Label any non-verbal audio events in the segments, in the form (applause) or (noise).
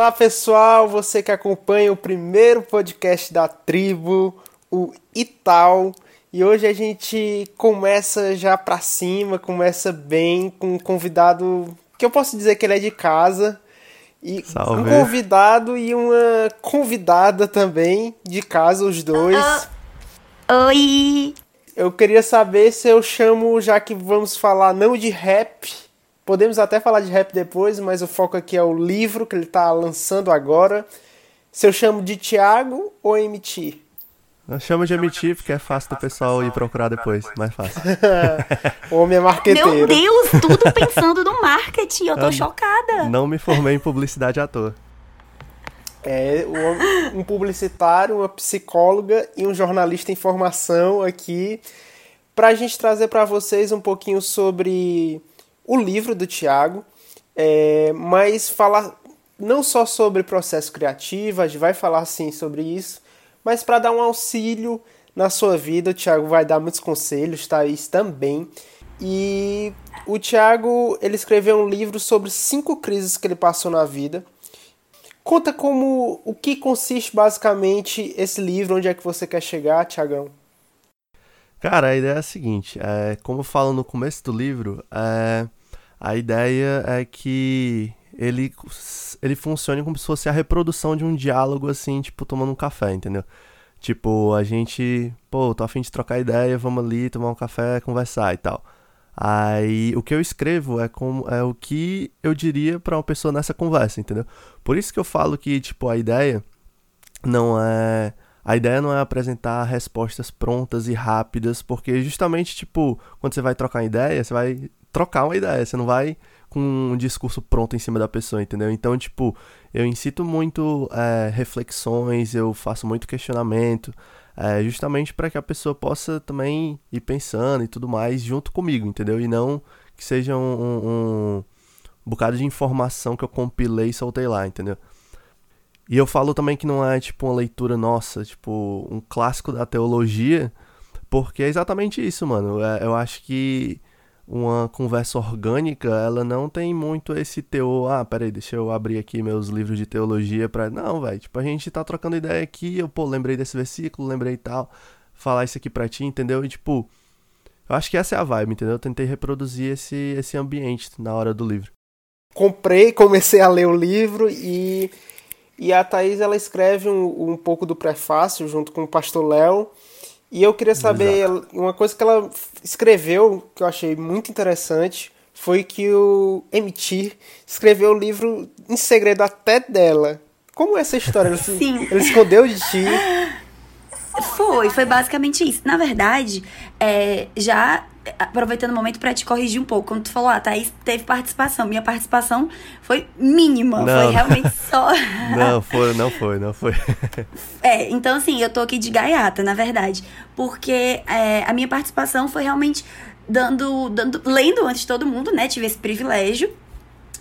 Olá pessoal, você que acompanha o primeiro podcast da tribo, o Ital. E hoje a gente começa já pra cima, começa bem com um convidado que eu posso dizer que ele é de casa. E Salve. um convidado e uma convidada também de casa, os dois. Oi! Eu queria saber se eu chamo, já que vamos falar não de rap, podemos até falar de rap depois, mas o foco aqui é o livro que ele está lançando agora. Se eu chamo de Thiago ou MT? Chama de emitir porque é fácil do pessoal ir procurar depois, mais fácil. (laughs) o homem é marqueteiro. Meu Deus, tudo pensando no marketing, eu tô Ah, chocada. Não me formei em publicidade à toa. É um publicitário, uma psicóloga e um jornalista em formação aqui para a gente trazer para vocês um pouquinho sobre o livro do Tiago, é, mas falar não só sobre processo criativo, a gente vai falar sim sobre isso, mas para dar um auxílio na sua vida, o Tiago vai dar muitos conselhos, Thaís também. E o Tiago, ele escreveu um livro sobre cinco crises que ele passou na vida. Conta como o que consiste basicamente esse livro, onde é que você quer chegar, Tiagão? Cara, a ideia é a seguinte, é, como eu falo no começo do livro, é, a ideia é que ele, ele funcione como se fosse a reprodução de um diálogo, assim, tipo, tomando um café, entendeu? Tipo, a gente, pô, tô afim de trocar ideia, vamos ali tomar um café, conversar e tal. Aí, o que eu escrevo é, como, é o que eu diria pra uma pessoa nessa conversa, entendeu? Por isso que eu falo que, tipo, a ideia não é... A ideia não é apresentar respostas prontas e rápidas, porque justamente, tipo, quando você vai trocar ideia, você vai trocar uma ideia, você não vai com um discurso pronto em cima da pessoa, entendeu? Então, tipo, eu incito muito é, reflexões, eu faço muito questionamento, é, justamente para que a pessoa possa também ir pensando e tudo mais junto comigo, entendeu? E não que seja um, um, um bocado de informação que eu compilei e soltei lá, entendeu? E eu falo também que não é tipo uma leitura nossa, tipo um clássico da teologia, porque é exatamente isso, mano. É, eu acho que uma conversa orgânica, ela não tem muito esse teor. Ah, peraí, deixa eu abrir aqui meus livros de teologia pra. Não, velho. Tipo, a gente tá trocando ideia aqui, eu, pô, lembrei desse versículo, lembrei tal. Falar isso aqui pra ti, entendeu? E, tipo, eu acho que essa é a vibe, entendeu? Eu tentei reproduzir esse, esse ambiente na hora do livro. Comprei, (laughs) comecei a ler o livro e, e a Thaís ela escreve um, um pouco do prefácio junto com o pastor Léo. E eu queria saber, uma coisa que ela escreveu, que eu achei muito interessante, foi que o MT escreveu o livro em segredo até dela. Como é essa história? Ele, Sim. ele escondeu de ti. Foi, foi basicamente isso. Na verdade, é, já aproveitando o momento pra te corrigir um pouco, quando tu falou, ah, Thaís teve participação. Minha participação foi mínima, Não. foi realmente (laughs) só. Não, foi, não foi, não foi. (laughs) É, então assim, eu tô aqui de gaiata, na verdade. Porque é, a minha participação foi realmente dando, dando. lendo antes de todo mundo, né? Tive esse privilégio.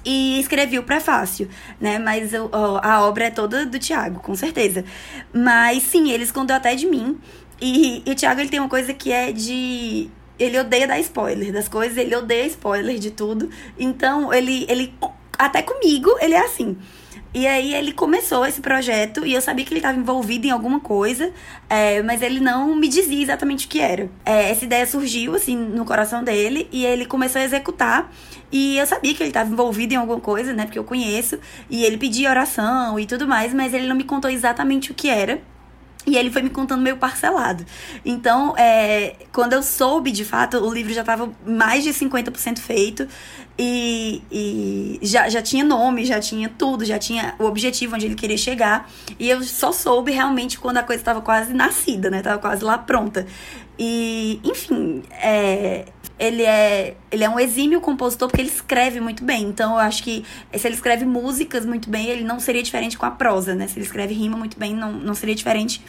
E escrevi o prefácio, né? Mas o- a obra é toda do Tiago, com certeza. Mas sim, ele escondeu até de mim. E, e o Tiago, ele tem uma coisa que é de. Ele odeia dar spoiler das coisas, ele odeia spoiler de tudo. Então, ele, ele. Até comigo, ele é assim. E aí ele começou esse projeto e eu sabia que ele estava envolvido em alguma coisa, é, mas ele não me dizia exatamente o que era. É, essa ideia surgiu assim no coração dele e ele começou a executar. E eu sabia que ele estava envolvido em alguma coisa, né? Porque eu conheço. E ele pedia oração e tudo mais, mas ele não me contou exatamente o que era. E ele foi me contando meio parcelado. Então, é, quando eu soube, de fato, o livro já estava mais de 50% feito. E, e já, já tinha nome, já tinha tudo, já tinha o objetivo onde ele queria chegar. E eu só soube realmente quando a coisa estava quase nascida, né? Tava quase lá pronta. E, enfim, é, ele é, ele é um exímio compositor porque ele escreve muito bem. Então, eu acho que se ele escreve músicas muito bem, ele não seria diferente com a prosa, né? Se ele escreve rima muito bem, não, não seria diferente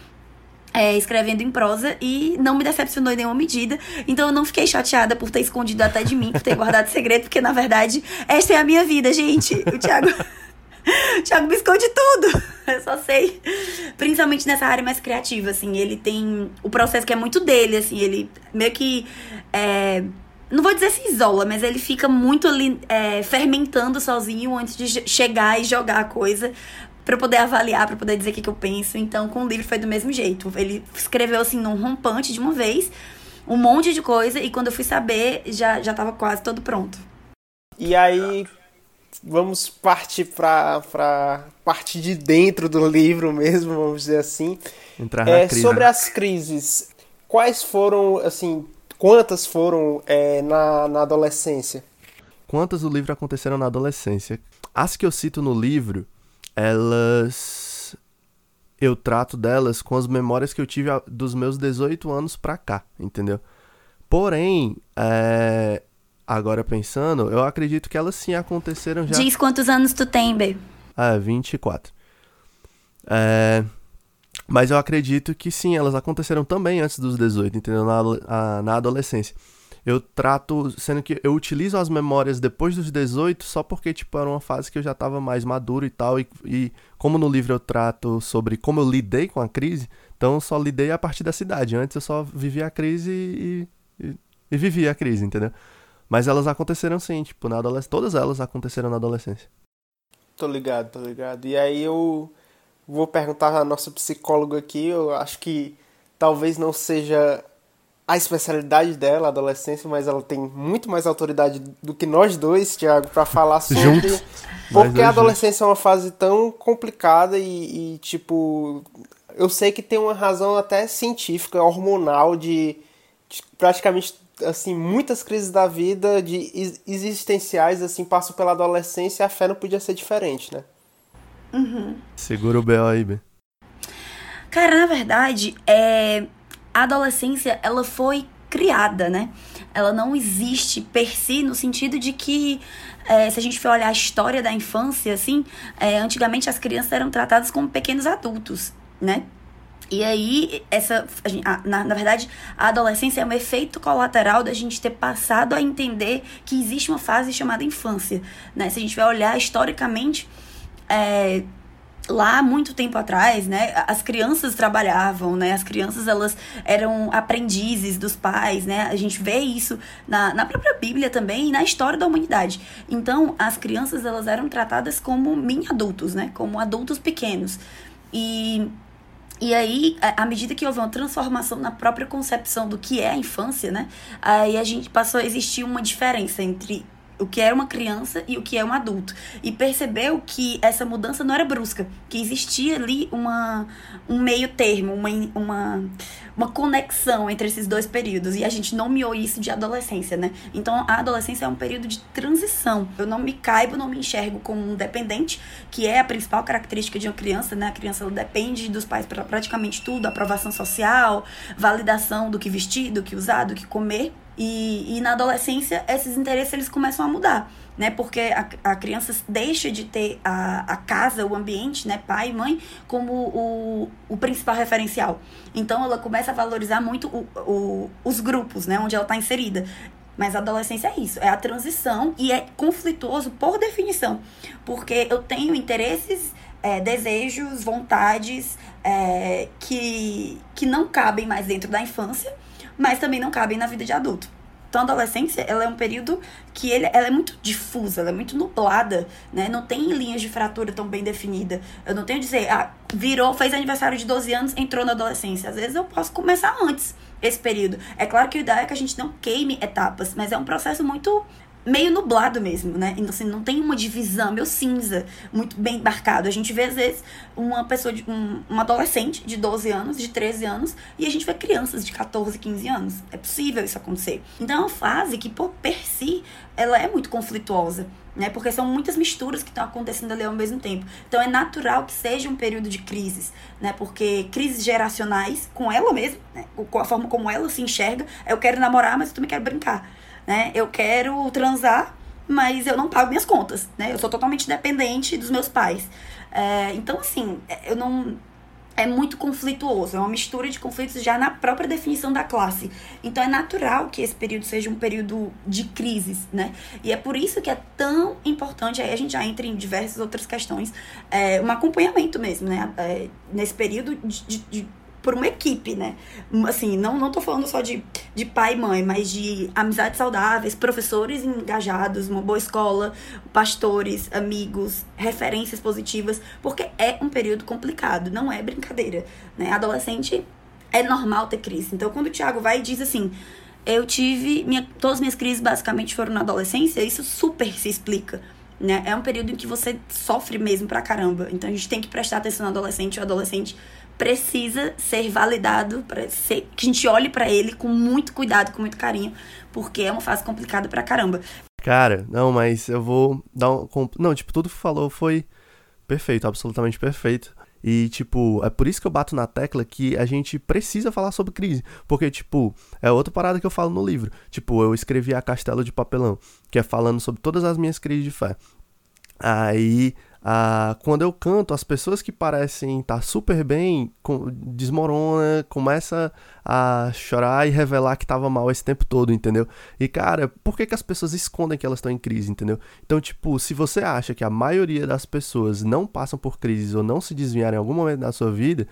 é, escrevendo em prosa e não me decepcionou em nenhuma medida. Então eu não fiquei chateada por ter escondido até de mim, por ter guardado (laughs) segredo, porque na verdade esta é a minha vida, gente. O Thiago. (laughs) o Thiago me esconde tudo. Eu só sei. Principalmente nessa área mais criativa, assim. Ele tem o processo que é muito dele, assim. Ele meio que. É, não vou dizer se isola, mas ele fica muito ali é, fermentando sozinho antes de chegar e jogar a coisa para poder avaliar, para poder dizer o que, que eu penso. Então, com o livro foi do mesmo jeito. Ele escreveu assim num rompante de uma vez, um monte de coisa, e quando eu fui saber, já, já tava quase todo pronto. E aí, vamos partir para para parte de dentro do livro mesmo, vamos dizer assim. Entrar na é, crise. sobre as crises, quais foram, assim, quantas foram é, na, na adolescência? Quantas do livro aconteceram na adolescência? As que eu cito no livro, elas. Eu trato delas com as memórias que eu tive dos meus 18 anos pra cá, entendeu? Porém, é, agora pensando, eu acredito que elas sim aconteceram já. Diz quantos anos tu tem, B. Ah, 24. É, mas eu acredito que sim, elas aconteceram também antes dos 18, entendeu? Na, na adolescência. Eu trato, sendo que eu utilizo as memórias depois dos 18 só porque, tipo, era uma fase que eu já tava mais maduro e tal. E, e como no livro eu trato sobre como eu lidei com a crise, então eu só lidei a partir da cidade. Antes eu só vivia a crise e, e, e vivia a crise, entendeu? Mas elas aconteceram sim, tipo, na adolescência. Todas elas aconteceram na adolescência. Tô ligado, tô ligado. E aí eu vou perguntar à nossa psicóloga aqui, eu acho que talvez não seja a especialidade dela, a adolescência, mas ela tem muito mais autoridade do que nós dois, Thiago, para falar sobre. Juntos. Porque a adolescência é uma fase tão complicada e, e, tipo, eu sei que tem uma razão até científica, hormonal, de, de praticamente assim, muitas crises da vida de existenciais assim passam pela adolescência e a fé não podia ser diferente, né? Uhum. Segura o B.O. aí, B. Cara, na verdade, é... a adolescência, ela foi criada, né? Ela não existe per si no sentido de que, é, se a gente for olhar a história da infância, assim, é, antigamente as crianças eram tratadas como pequenos adultos, né? E aí, essa, na, na verdade, a adolescência é um efeito colateral da gente ter passado a entender que existe uma fase chamada infância. Né? Se a gente vai olhar historicamente, é, lá muito tempo atrás, né, as crianças trabalhavam, né, as crianças elas eram aprendizes dos pais, né, a gente vê isso na, na própria Bíblia também e na história da humanidade. Então, as crianças elas eram tratadas como mini adultos, né, como adultos pequenos. E e aí, à medida que houve uma transformação na própria concepção do que é a infância, né? Aí a gente passou a existir uma diferença entre o que era uma criança e o que é um adulto. E percebeu que essa mudança não era brusca, que existia ali uma, um meio termo, uma, uma, uma conexão entre esses dois períodos. E a gente nomeou isso de adolescência, né? Então a adolescência é um período de transição. Eu não me caibo, não me enxergo como um dependente, que é a principal característica de uma criança, né? A criança depende dos pais para praticamente tudo, aprovação social, validação do que vestir, do que usar, do que comer. E, e na adolescência, esses interesses eles começam a mudar, né? Porque a, a criança deixa de ter a, a casa, o ambiente, né? Pai e mãe, como o, o principal referencial. Então, ela começa a valorizar muito o, o, os grupos, né? Onde ela está inserida. Mas a adolescência é isso, é a transição e é conflituoso por definição. Porque eu tenho interesses, é, desejos, vontades é, que, que não cabem mais dentro da infância mas também não cabem na vida de adulto. Então, a adolescência, ela é um período que ele, ela é muito difusa, ela é muito nublada, né? Não tem linhas de fratura tão bem definida. Eu não tenho que dizer, ah, virou, fez aniversário de 12 anos, entrou na adolescência. Às vezes eu posso começar antes esse período. É claro que o ideal é que a gente não queime etapas, mas é um processo muito meio nublado mesmo, né? Então, assim, não tem uma divisão, meio cinza, muito bem marcado. A gente vê, às vezes, uma pessoa, de, um, uma adolescente de 12 anos, de 13 anos, e a gente vê crianças de 14, 15 anos. É possível isso acontecer. Então, é uma fase que, por si, ela é muito conflituosa, né? Porque são muitas misturas que estão acontecendo ali ao mesmo tempo. Então, é natural que seja um período de crises, né? Porque crises geracionais, com ela mesma, né? com a forma como ela se enxerga, eu quero namorar, mas eu também quero brincar né? Eu quero transar, mas eu não pago minhas contas, né? Eu sou totalmente dependente dos meus pais. É, então, assim, eu não. É muito conflituoso, é uma mistura de conflitos já na própria definição da classe. Então é natural que esse período seja um período de crises, né? E é por isso que é tão importante, aí a gente já entra em diversas outras questões, é, um acompanhamento mesmo, né? É, nesse período de, de, de por uma equipe, né? Assim, não, não tô falando só de, de pai e mãe, mas de amizades saudáveis, professores engajados, uma boa escola, pastores, amigos, referências positivas, porque é um período complicado, não é brincadeira, né? Adolescente é normal ter crise. Então, quando o Thiago vai e diz assim, eu tive, minha, todas as minhas crises basicamente foram na adolescência, isso super se explica. Né? É um período em que você sofre mesmo pra caramba. Então a gente tem que prestar atenção no adolescente. O adolescente precisa ser validado, para ser, que a gente olhe para ele com muito cuidado, com muito carinho, porque é uma fase complicada pra caramba. Cara, não, mas eu vou dar um. Não, tipo, tudo que falou foi perfeito, absolutamente perfeito. E, tipo, é por isso que eu bato na tecla que a gente precisa falar sobre crise. Porque, tipo, é outra parada que eu falo no livro. Tipo, eu escrevi a Castelo de Papelão, que é falando sobre todas as minhas crises de fé. Aí ah, quando eu canto, as pessoas que parecem estar super bem com, desmorona, começa a chorar e revelar que estava mal esse tempo todo, entendeu? E cara, por que, que as pessoas escondem que elas estão em crise, entendeu? Então, tipo, se você acha que a maioria das pessoas não passam por crises ou não se desviaram em algum momento da sua vida,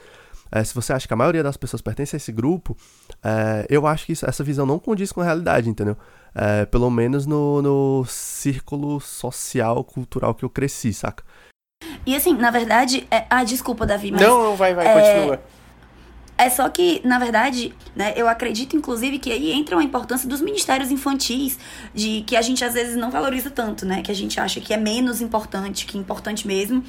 é, se você acha que a maioria das pessoas pertence a esse grupo, é, eu acho que isso, essa visão não condiz com a realidade, entendeu? É, pelo menos no, no círculo social, cultural que eu cresci, saca? E assim, na verdade, é... ah, desculpa, Davi, mas. Não, não, vai, vai, é... continua. É só que, na verdade, né, eu acredito, inclusive, que aí entra a importância dos ministérios infantis, de que a gente às vezes não valoriza tanto, né? Que a gente acha que é menos importante, que é importante mesmo,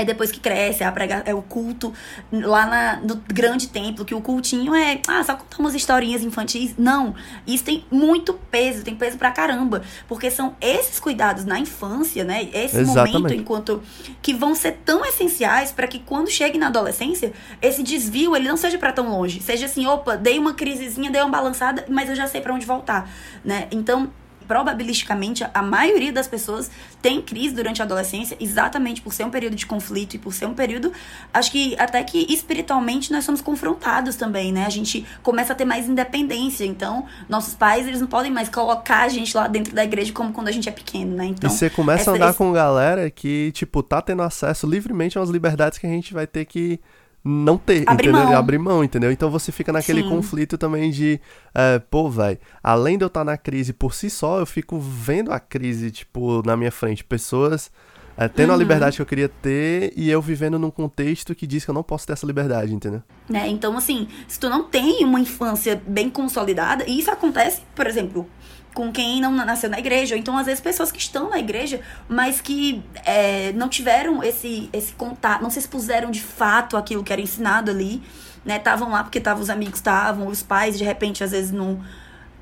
é depois que cresce, a prega, é o culto lá na, no grande templo, que o cultinho é, ah, só contamos historinhas infantis. Não, isso tem muito peso, tem peso pra caramba. Porque são esses cuidados na infância, né? Esse Exatamente. momento enquanto que vão ser tão essenciais para que quando chegue na adolescência, esse desvio ele não seja para tão longe. Seja assim, opa, dei uma crisezinha, dei uma balançada, mas eu já sei para onde voltar, né? Então, probabilisticamente a maioria das pessoas tem crise durante a adolescência, exatamente por ser um período de conflito e por ser um período, acho que até que espiritualmente nós somos confrontados também, né? A gente começa a ter mais independência, então nossos pais, eles não podem mais colocar a gente lá dentro da igreja como quando a gente é pequeno, né? Então, e você começa essa, a andar esse... com galera que, tipo, tá tendo acesso livremente a umas liberdades que a gente vai ter que não ter, abrir entendeu? Mão. Abrir mão, entendeu? Então você fica naquele Sim. conflito também de, é, pô, velho, além de eu estar tá na crise por si só, eu fico vendo a crise, tipo, na minha frente. Pessoas é, tendo uhum. a liberdade que eu queria ter e eu vivendo num contexto que diz que eu não posso ter essa liberdade, entendeu? Né? Então, assim, se tu não tem uma infância bem consolidada, e isso acontece, por exemplo, com quem não nasceu na igreja, ou então às vezes pessoas que estão na igreja, mas que é, não tiveram esse, esse contato, não se expuseram de fato aquilo que era ensinado ali, né? Estavam lá porque estavam os amigos, estavam, os pais de repente às vezes não,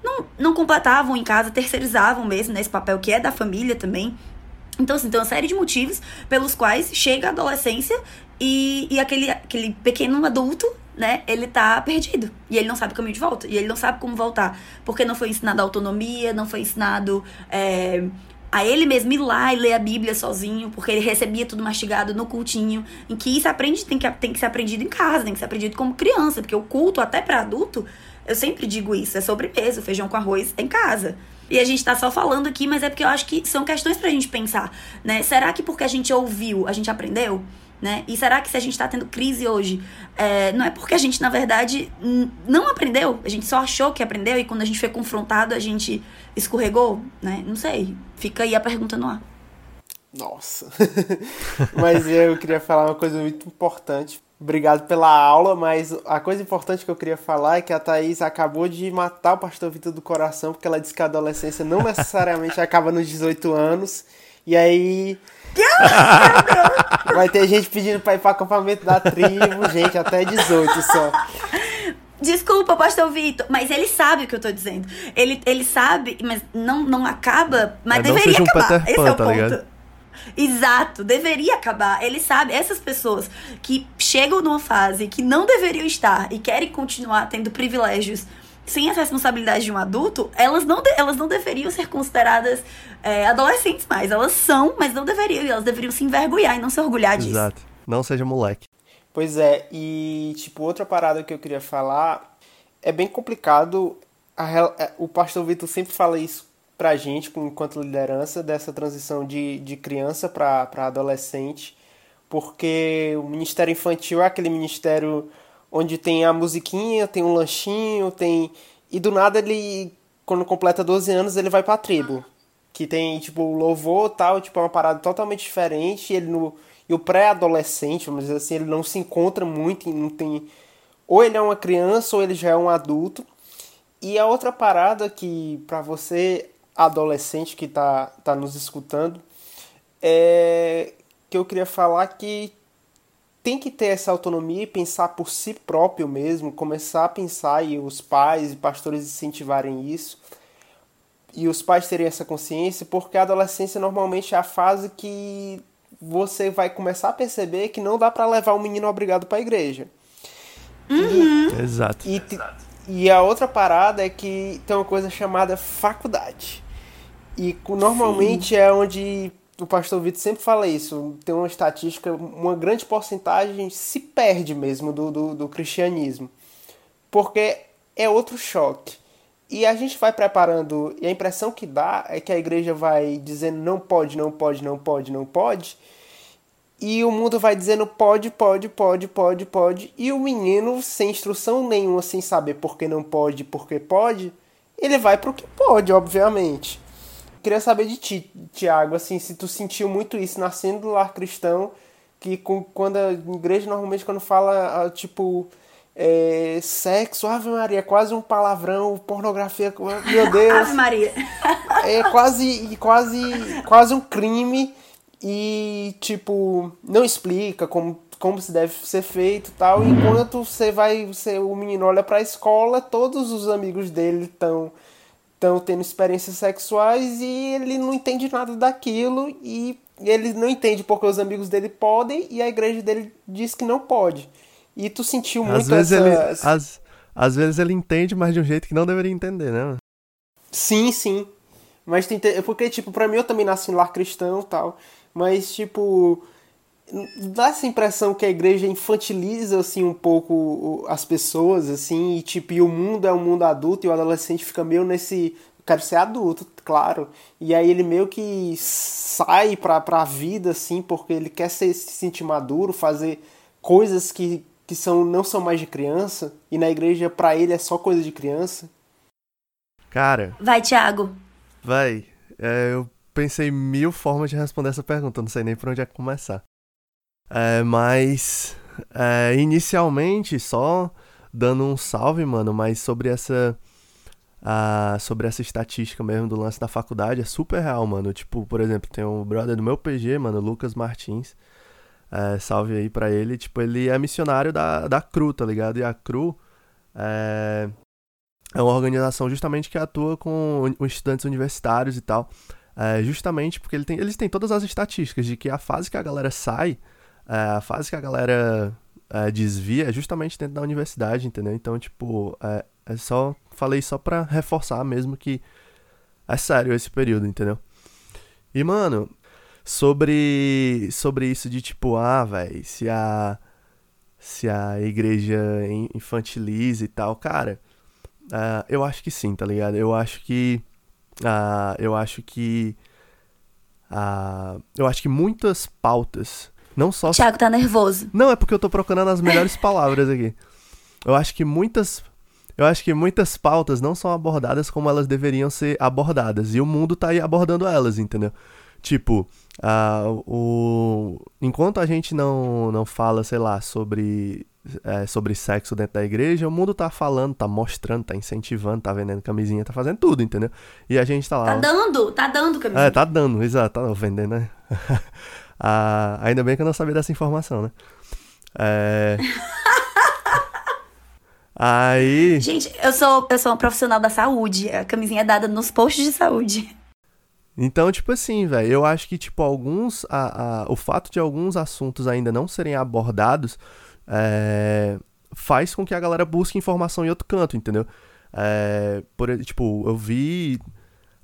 não, não completavam em casa, terceirizavam mesmo né, papel que é da família também. Então, assim, tem uma série de motivos pelos quais chega a adolescência e, e aquele, aquele pequeno adulto né, ele tá perdido. E ele não sabe o caminho de volta. E ele não sabe como voltar. Porque não foi ensinado autonomia, não foi ensinado é, a ele mesmo ir lá e ler a Bíblia sozinho, porque ele recebia tudo mastigado no cultinho. Em que isso aprende, tem que, tem que ser aprendido em casa, tem que ser aprendido como criança. Porque o culto, até para adulto, eu sempre digo isso, é sobremesa, feijão com arroz em casa. E a gente tá só falando aqui, mas é porque eu acho que são questões pra gente pensar, né? Será que porque a gente ouviu, a gente aprendeu? Né? E será que se a gente está tendo crise hoje, é, não é porque a gente, na verdade, não aprendeu? A gente só achou que aprendeu e quando a gente foi confrontado, a gente escorregou? Né? Não sei. Fica aí a pergunta no ar. Nossa. (laughs) mas eu queria falar uma coisa muito importante. Obrigado pela aula, mas a coisa importante que eu queria falar é que a Thaís acabou de matar o pastor Vitor do coração, porque ela disse que a adolescência não necessariamente (laughs) acaba nos 18 anos. E aí Vai ter gente pedindo pra ir pro acampamento da tribo, gente, até 18 só. Desculpa, pastor Vitor, mas ele sabe o que eu tô dizendo. Ele, ele sabe, mas não, não acaba, mas é, deveria acabar. Um Esse é o tá ponto. Ligado? Exato, deveria acabar. Ele sabe, essas pessoas que chegam numa fase que não deveriam estar e querem continuar tendo privilégios sem as responsabilidades de um adulto, elas não, de, elas não deveriam ser consideradas é, adolescentes mais. Elas são, mas não deveriam. Elas deveriam se envergonhar e não se orgulhar disso. Exato. Não seja moleque. Pois é, e tipo, outra parada que eu queria falar é bem complicado. A, é, o pastor Vitor sempre fala isso pra gente, enquanto liderança, dessa transição de, de criança para adolescente, porque o ministério infantil é aquele ministério onde tem a musiquinha, tem um lanchinho, tem. E do nada ele, quando completa 12 anos, ele vai pra tribo. Que tem, tipo, louvor tal, tipo, é uma parada totalmente diferente. E ele no. E o pré-adolescente, vamos dizer assim, ele não se encontra muito, não tem. Ou ele é uma criança ou ele já é um adulto. E a outra parada que, para você, adolescente que tá, tá nos escutando, é que eu queria falar que tem que ter essa autonomia e pensar por si próprio mesmo, começar a pensar e os pais e pastores incentivarem isso. E os pais terem essa consciência, porque a adolescência normalmente é a fase que você vai começar a perceber que não dá para levar o menino obrigado para a igreja. Uhum. E, Exato. E, e a outra parada é que tem uma coisa chamada faculdade. E normalmente Sim. é onde o pastor Vitor sempre fala isso, tem uma estatística, uma grande porcentagem se perde mesmo do, do, do, cristianismo. Porque é outro choque. E a gente vai preparando, e a impressão que dá é que a igreja vai dizendo não pode, não pode, não pode, não pode. E o mundo vai dizendo pode, pode, pode, pode, pode. E o menino, sem instrução nenhuma, sem saber por que não pode, por que pode, ele vai pro que pode, obviamente. Queria saber de ti, Tiago, assim, se tu sentiu muito isso nascendo do lar cristão, que com, quando a igreja normalmente quando fala, ah, tipo, é, sexo, Ave Maria, quase um palavrão, pornografia, meu (laughs) Deus. Ave Maria. É quase, quase, quase um crime e, tipo, não explica como, como se deve ser feito tal. Enquanto você vai, você, o menino olha pra escola, todos os amigos dele estão estão tendo experiências sexuais e ele não entende nada daquilo e ele não entende porque os amigos dele podem e a igreja dele diz que não pode. E tu sentiu muito às vezes essa... Ele, às, às vezes ele entende, mas de um jeito que não deveria entender, né? Sim, sim. Mas tem, porque, tipo, pra mim eu também nasci em lar cristão e tal. Mas, tipo, dá essa impressão que a igreja infantiliza assim um pouco as pessoas assim e tipo e o mundo é um mundo adulto e o adolescente fica meio nesse quero ser adulto claro. E aí ele meio que sai para a vida assim porque ele quer ser, se sentir maduro fazer coisas que, que são não são mais de criança e na igreja para ele é só coisa de criança. Cara vai Thiago. vai. É, eu pensei mil formas de responder essa pergunta não sei nem por onde é começar é, mas, é, inicialmente, só dando um salve, mano, mas sobre essa. Uh, sobre essa estatística mesmo do lance da faculdade, é super real, mano. Tipo, por exemplo, tem um brother do meu PG, mano, Lucas Martins. É, salve aí pra ele. Tipo, ele é missionário da, da CRU, tá ligado? E a CRU é, é uma organização justamente que atua com estudantes universitários e tal. É, justamente porque ele tem, eles têm todas as estatísticas de que a fase que a galera sai a fase que a galera é, desvia é justamente dentro da universidade, entendeu? Então, tipo, é, é só. Falei só pra reforçar mesmo que é sério esse período, entendeu? E, mano, sobre, sobre isso de tipo, ah, velho, se a. Se a igreja infantiliza e tal, cara, uh, eu acho que sim, tá ligado? Eu acho que. Uh, eu acho que. Uh, eu acho que muitas pautas não só. Thiago tá nervoso. Não, é porque eu tô procurando as melhores (laughs) palavras aqui. Eu acho que muitas. Eu acho que muitas pautas não são abordadas como elas deveriam ser abordadas. E o mundo tá aí abordando elas, entendeu? Tipo, uh, o... enquanto a gente não, não fala, sei lá, sobre, é, sobre sexo dentro da igreja, o mundo tá falando, tá mostrando, tá incentivando, tá vendendo camisinha, tá fazendo tudo, entendeu? E a gente tá lá. Tá dando, tá dando camisinha. É, tá dando, exato, tá vendendo, né? (laughs) Ah, ainda bem que eu não sabia dessa informação, né? É... (laughs) Aí. Gente, eu sou, eu sou uma profissional da saúde. A camisinha é dada nos postos de saúde. Então, tipo assim, velho, eu acho que, tipo, alguns. A, a, o fato de alguns assuntos ainda não serem abordados é, faz com que a galera busque informação em outro canto, entendeu? É, por, tipo, eu vi.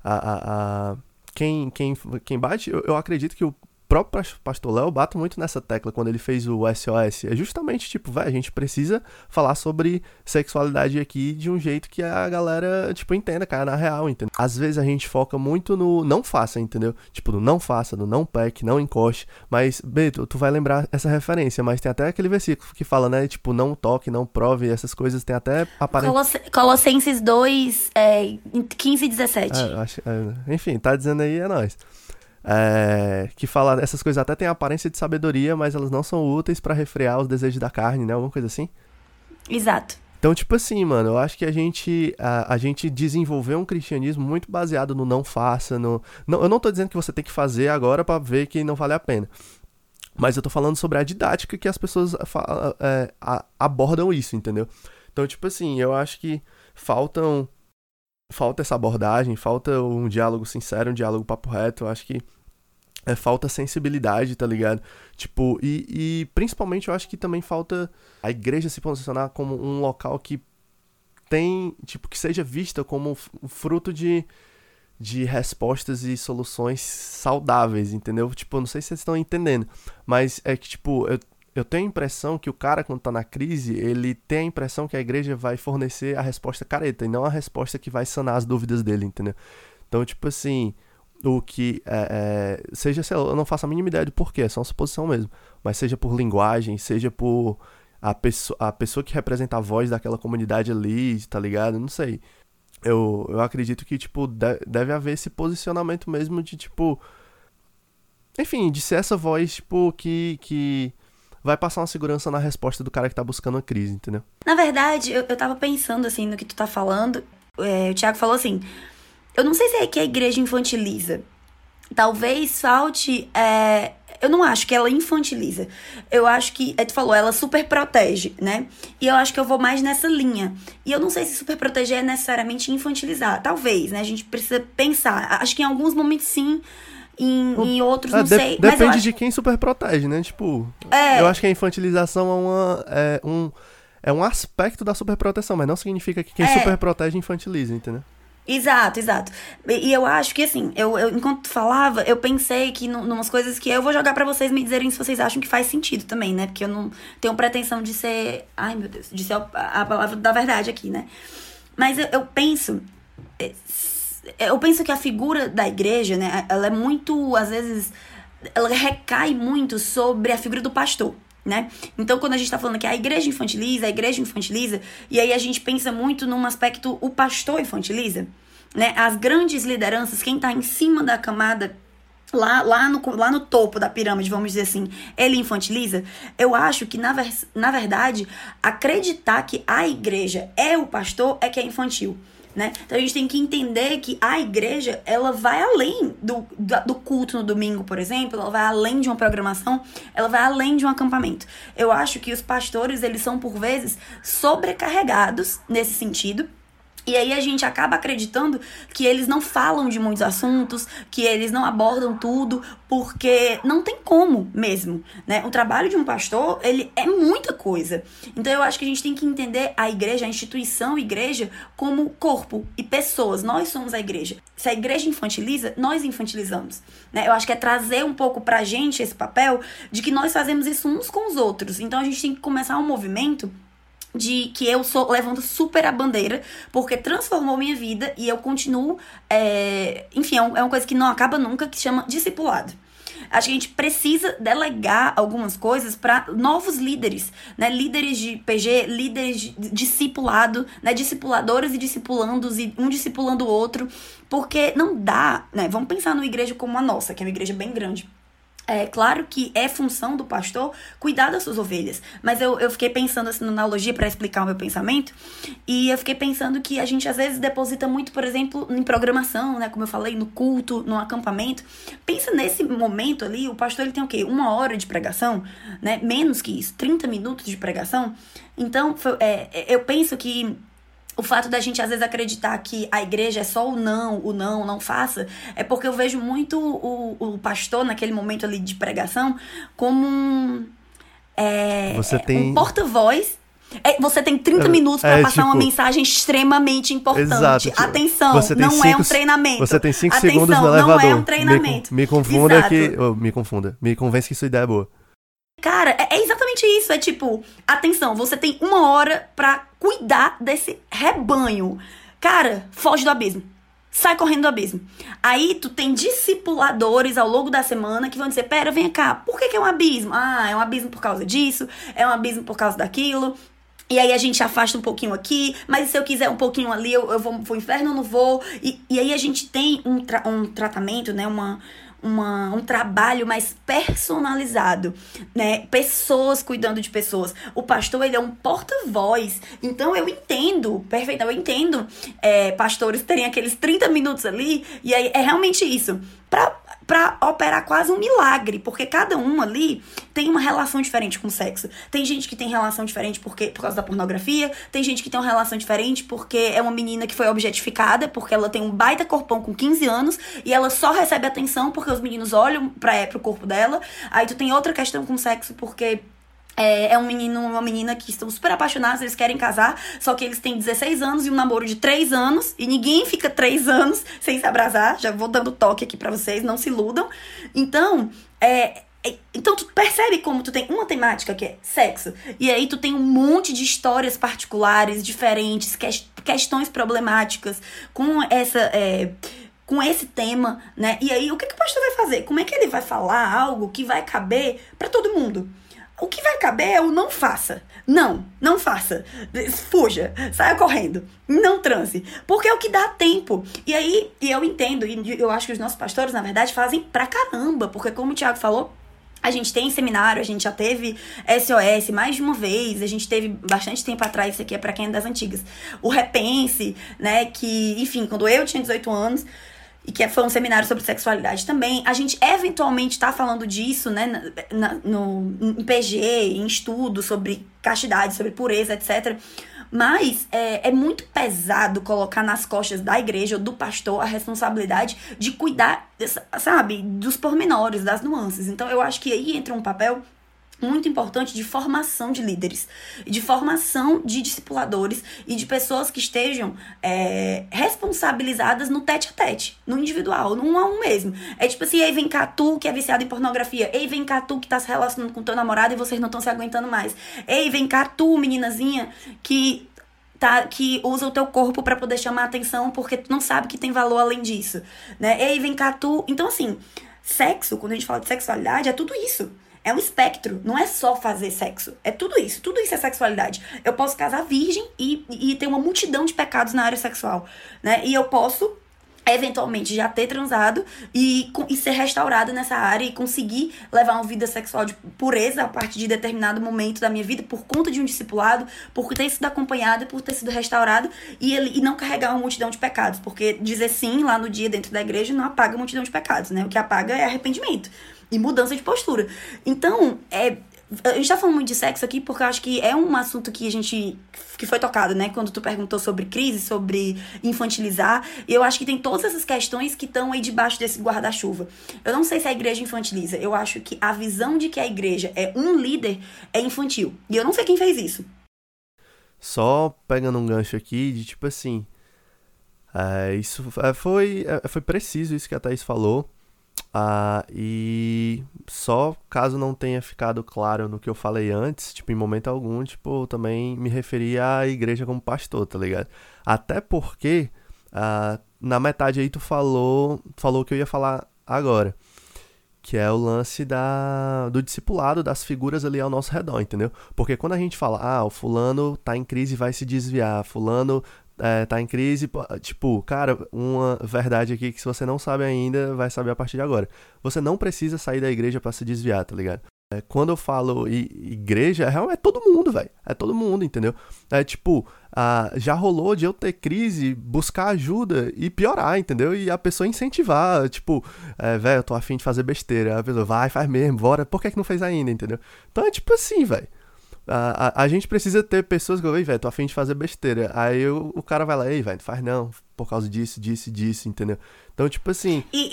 A, a, a, quem, quem, quem bate, eu, eu acredito que o próprio pastor Léo bate muito nessa tecla quando ele fez o SOS. É justamente tipo, velho, a gente precisa falar sobre sexualidade aqui de um jeito que a galera, tipo, entenda, cara, na real, entendeu? Às vezes a gente foca muito no não faça, entendeu? Tipo, no não faça, no não peque, não encoste. Mas, Beto, tu vai lembrar essa referência, mas tem até aquele versículo que fala, né? Tipo, não toque, não prove, essas coisas tem até aparente. Coloss Colossenses 2, é, 15 e 17. É, acho, é, enfim, tá dizendo aí, é nóis. É, que fala essas coisas até têm aparência de sabedoria, mas elas não são úteis para refrear os desejos da carne, né? Alguma coisa assim? Exato. Então, tipo assim, mano, eu acho que a gente, a, a gente desenvolveu um cristianismo muito baseado no não faça, no... Não, eu não tô dizendo que você tem que fazer agora para ver que não vale a pena. Mas eu tô falando sobre a didática que as pessoas é, abordam isso, entendeu? Então, tipo assim, eu acho que faltam... Falta essa abordagem, falta um diálogo sincero, um diálogo papo reto. Eu acho que é, falta sensibilidade, tá ligado? Tipo, e, e principalmente eu acho que também falta a igreja se posicionar como um local que tem, tipo, que seja vista como fruto de, de respostas e soluções saudáveis, entendeu? Tipo, não sei se vocês estão entendendo, mas é que, tipo, eu, eu tenho a impressão que o cara, quando tá na crise, ele tem a impressão que a igreja vai fornecer a resposta careta e não a resposta que vai sanar as dúvidas dele, entendeu? Então, tipo assim, o que é, é, seja, sei lá, eu não faço a mínima ideia do porquê, é só uma suposição mesmo, mas seja por linguagem, seja por a pessoa, a pessoa que representa a voz daquela comunidade ali, tá ligado? Não sei. Eu, eu acredito que, tipo, deve haver esse posicionamento mesmo de, tipo. Enfim, de ser essa voz, tipo, que, que vai passar uma segurança na resposta do cara que tá buscando a crise, entendeu? Na verdade, eu, eu tava pensando, assim, no que tu tá falando. É, o Thiago falou assim: eu não sei se é que a igreja infantiliza. Talvez falte. É, eu não acho que ela infantiliza. Eu acho que, é, tu falou, ela super protege, né? E eu acho que eu vou mais nessa linha. E eu não sei se super proteger é necessariamente infantilizar. Talvez, né? A gente precisa pensar. Acho que em alguns momentos sim. Em, em outros, é, não de sei. Depende de quem super protege, né? Tipo, é... eu acho que a infantilização é, uma, é, um, é um aspecto da superproteção, mas não significa que quem é... super protege infantiliza, entendeu? Exato, exato. E, e, eu acho que assim, eu, eu enquanto tu falava, eu pensei que em umas coisas que eu vou jogar para vocês me dizerem se vocês acham que faz sentido também, né? Porque eu não tenho pretensão de ser. Ai, meu Deus, de ser a, a palavra da verdade aqui, né? Mas eu, eu penso. Eh, eu penso que a figura da igreja, né, ela é muito, às vezes, ela recai muito sobre a figura do pastor né? Então, quando a gente está falando que a igreja infantiliza, a igreja infantiliza, e aí a gente pensa muito num aspecto, o pastor infantiliza, né? As grandes lideranças, quem está em cima da camada lá, lá, no, lá no topo da pirâmide, vamos dizer assim, ele infantiliza, eu acho que, na, na verdade, acreditar que a igreja é o pastor é que é infantil né? Então a gente tem que entender que a igreja, ela vai além do, do culto no domingo, por exemplo, ela vai além de uma programação, ela vai além de um acampamento. Eu acho que os pastores, eles são por vezes sobrecarregados nesse sentido, e aí a gente acaba acreditando que eles não falam de muitos assuntos, que eles não abordam tudo, porque não tem como mesmo, né? O trabalho de um pastor, ele é muita coisa. Então eu acho que a gente tem que entender a igreja, a instituição igreja, como corpo e pessoas. Nós somos a igreja. Se a igreja infantiliza, nós infantilizamos, né? Eu acho que é trazer um pouco pra gente esse papel de que nós fazemos isso uns com os outros. Então a gente tem que começar um movimento de que eu sou levando super a bandeira, porque transformou minha vida e eu continuo. É, enfim, é, é uma coisa que não acaba nunca, que chama discipulado. Acho que a gente precisa delegar algumas coisas para novos líderes, né? Líderes de PG, líderes de discipulado, né? Discipuladores e discipulandos, e um discipulando o outro, porque não dá, né? Vamos pensar numa igreja como a nossa, que é uma igreja bem grande é claro que é função do pastor cuidar das suas ovelhas, mas eu, eu fiquei pensando assim, na analogia para explicar o meu pensamento, e eu fiquei pensando que a gente às vezes deposita muito, por exemplo, em programação, né, como eu falei, no culto, no acampamento. Pensa nesse momento ali, o pastor ele tem o quê? Uma hora de pregação, né? Menos que isso, 30 minutos de pregação. Então, foi, é, eu penso que o fato da gente às vezes acreditar que a igreja é só o não, o não, não faça, é porque eu vejo muito o, o pastor naquele momento ali de pregação como um, é, Você tem... um porta-voz É, você tem 30 minutos para é, passar tipo, uma mensagem extremamente importante. Exato, tipo, Atenção, não cinco, é um treinamento. Você tem 5 Atenção, segundos no elevador. Não é um treinamento. Me, me confunda Exato. que. Oh, me confunda. Me convence que sua ideia é boa. Cara, é, é exatamente isso. É tipo, atenção, você tem uma hora para cuidar desse rebanho. Cara, foge do abismo sai correndo do abismo. Aí tu tem discipuladores ao longo da semana que vão dizer: pera, vem cá, por que, que é um abismo? Ah, é um abismo por causa disso, é um abismo por causa daquilo. E aí a gente afasta um pouquinho aqui, mas se eu quiser um pouquinho ali, eu, eu vou pro inferno, eu não vou. E, e aí a gente tem um, tra um tratamento, né? Uma, uma, um trabalho mais personalizado, né? Pessoas cuidando de pessoas. O pastor, ele é um porta-voz. Então, eu entendo, perfeito, eu entendo é, pastores terem aqueles 30 minutos ali, e aí é realmente isso. Pra para operar quase um milagre, porque cada um ali tem uma relação diferente com o sexo. Tem gente que tem relação diferente porque por causa da pornografia, tem gente que tem uma relação diferente porque é uma menina que foi objetificada, porque ela tem um baita corpão com 15 anos e ela só recebe atenção porque os meninos olham para é, pro corpo dela. Aí tu tem outra questão com o sexo porque é, é, um menino uma menina que estão super apaixonados, eles querem casar, só que eles têm 16 anos e um namoro de 3 anos, e ninguém fica 3 anos (laughs) sem se abrasar. Já vou dando toque aqui para vocês, não se iludam. Então, é, é, então tu percebe como tu tem uma temática que é sexo, e aí tu tem um monte de histórias particulares, diferentes, que, questões problemáticas com essa. É, com esse tema, né? E aí, o que, que o pastor vai fazer? Como é que ele vai falar algo que vai caber para todo mundo? O que vai caber é o não faça. Não, não faça. Fuja, saia correndo. Não transe. Porque é o que dá tempo. E aí, e eu entendo, e eu acho que os nossos pastores, na verdade, fazem pra caramba. Porque, como o Tiago falou, a gente tem seminário, a gente já teve SOS mais de uma vez, a gente teve bastante tempo atrás, isso aqui é para quem é das antigas. O Repense, né, que, enfim, quando eu tinha 18 anos, e que foi um seminário sobre sexualidade também. A gente eventualmente está falando disso, né, na, no, em PG, em estudo sobre castidade, sobre pureza, etc. Mas é, é, muito pesado colocar nas costas da igreja ou do pastor a responsabilidade de cuidar, sabe, dos pormenores, das nuances. Então eu acho que aí entra um papel muito importante de formação de líderes, de formação de discipuladores e de pessoas que estejam é, responsabilizadas no tete a tete, no individual, no um a um mesmo. É tipo assim, ei, vem cá tu que é viciado em pornografia, ei, vem cá tu que tá se relacionando com teu namorado e vocês não estão se aguentando mais, ei, vem cá tu, meninazinha, que tá que usa o teu corpo para poder chamar atenção porque tu não sabe que tem valor além disso, né? Ei, vem cá tu. Então assim, sexo, quando a gente fala de sexualidade, é tudo isso. É um espectro, não é só fazer sexo. É tudo isso, tudo isso é sexualidade. Eu posso casar virgem e, e ter uma multidão de pecados na área sexual, né? E eu posso eventualmente já ter transado e, e ser restaurada nessa área e conseguir levar uma vida sexual de pureza a partir de determinado momento da minha vida por conta de um discipulado, por ter sido acompanhado, por ter sido restaurado e, ele, e não carregar uma multidão de pecados, porque dizer sim lá no dia dentro da igreja não apaga a multidão de pecados, né? O que apaga é arrependimento e mudança de postura. Então, é, a gente tá falando muito de sexo aqui porque eu acho que é um assunto que a gente. que foi tocado, né? Quando tu perguntou sobre crise, sobre infantilizar. Eu acho que tem todas essas questões que estão aí debaixo desse guarda-chuva. Eu não sei se a igreja infantiliza. Eu acho que a visão de que a igreja é um líder é infantil. E eu não sei quem fez isso. Só pegando um gancho aqui de tipo assim. É, isso é, foi, é, foi preciso isso que a Thaís falou. Ah, e só caso não tenha ficado claro no que eu falei antes, tipo, em momento algum, tipo, eu também me referi à igreja como pastor, tá ligado? Até porque ah, na metade aí tu falou, falou o que eu ia falar agora, que é o lance da, do discipulado das figuras ali ao nosso redor, entendeu? Porque quando a gente fala, ah, o fulano tá em crise e vai se desviar, fulano é, tá em crise, tipo, cara, uma verdade aqui que se você não sabe ainda, vai saber a partir de agora. Você não precisa sair da igreja para se desviar, tá ligado? É, quando eu falo igreja, é, é todo mundo, velho. É todo mundo, entendeu? É tipo, ah, já rolou de eu ter crise, buscar ajuda e piorar, entendeu? E a pessoa incentivar, tipo, é, velho, eu tô afim de fazer besteira. A pessoa, vai, faz mesmo, bora. Por que, que não fez ainda, entendeu? Então é tipo assim, velho A, a, a, gente precisa ter pessoas que, ei, velho, tô afim de fazer besteira. Aí o, o cara vai lá, ei, velho, faz não, por causa disso, disso, disso, entendeu? Então, tipo assim. E,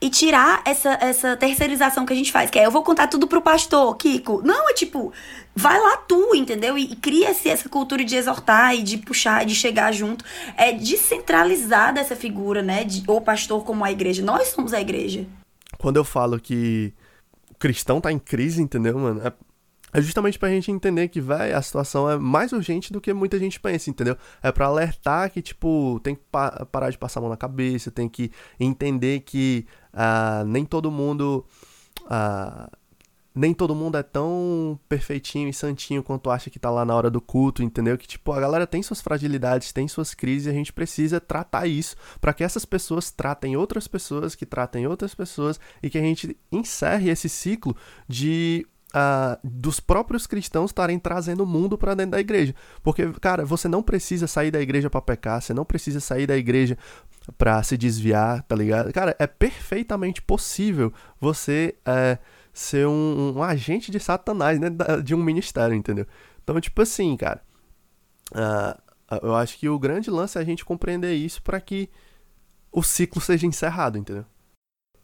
e, e, tirar essa, essa terceirização que a gente faz, que é eu vou contar tudo pro pastor, Kiko. Não, é tipo, vai lá tu, entendeu? E, e cria-se essa cultura de exortar e de puxar, de chegar junto. É descentralizar dessa figura, né? De, o pastor como a igreja. Nós somos a igreja. Quando eu falo que o cristão tá em crise, entendeu, mano? É é justamente pra gente entender que, velho, a situação é mais urgente do que muita gente pensa, entendeu? É para alertar que, tipo, tem que pa parar de passar a mão na cabeça, tem que entender que uh, nem todo mundo. Uh, nem todo mundo é tão perfeitinho e santinho quanto acha que tá lá na hora do culto, entendeu? Que, tipo, a galera tem suas fragilidades, tem suas crises e a gente precisa tratar isso para que essas pessoas tratem outras pessoas, que tratem outras pessoas e que a gente encerre esse ciclo de Uh, dos próprios cristãos estarem trazendo o mundo para dentro da igreja. Porque, cara, você não precisa sair da igreja para pecar, você não precisa sair da igreja para se desviar, tá ligado? Cara, é perfeitamente possível você é, ser um, um, agente de Satanás, né? De um ministério, entendeu? Então, tipo assim, cara, uh, eu acho que o grande lance é a gente compreender isso para que o ciclo seja encerrado, entendeu?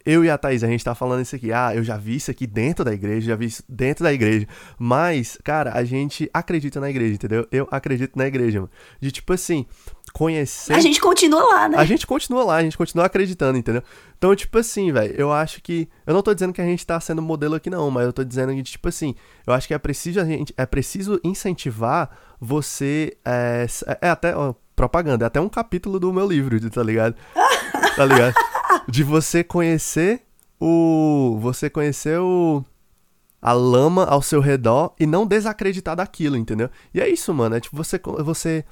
Eu e a Thaís, a gente tá falando isso aqui. Ah, eu já vi isso aqui dentro da igreja, já vi isso dentro da igreja. Mas, cara, a gente acredita na igreja, entendeu? Eu acredito na igreja, mano. De tipo assim, conhecer. A gente continua lá, né? A gente continua lá, a gente continua acreditando, entendeu? Então, tipo assim, velho, eu acho que. Eu não tô dizendo que a gente tá sendo modelo aqui, não, mas eu tô dizendo que, tipo assim, eu acho que é preciso a gente. É preciso incentivar você. É, é até. Ó, propaganda, é até um capítulo do meu livro, tá ligado? (laughs) tá ligado? De você conhecer o. Você conhecer o. A lama ao seu redor e não desacreditar daquilo, entendeu? E é isso, mano. É tipo você. Você.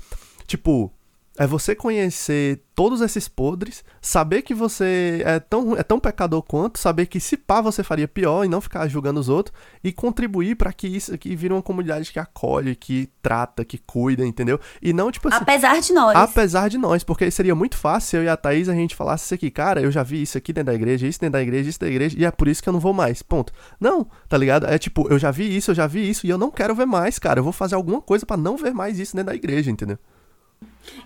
Tipo é você conhecer todos esses podres, saber que você é tão, é tão pecador quanto, saber que se pá você faria pior e não ficar julgando os outros e contribuir para que isso aqui vire uma comunidade que acolhe, que trata, que cuida, entendeu? E não tipo assim, Apesar de nós. Apesar de nós, porque seria muito fácil eu e a Thaís a gente falasse isso aqui, cara, eu já vi isso aqui dentro da igreja, isso dentro da igreja, isso da igreja, e é por isso que eu não vou mais. Ponto. Não, tá ligado? É tipo, eu já vi isso, eu já vi isso e eu não quero ver mais, cara. Eu vou fazer alguma coisa para não ver mais isso dentro da igreja, entendeu?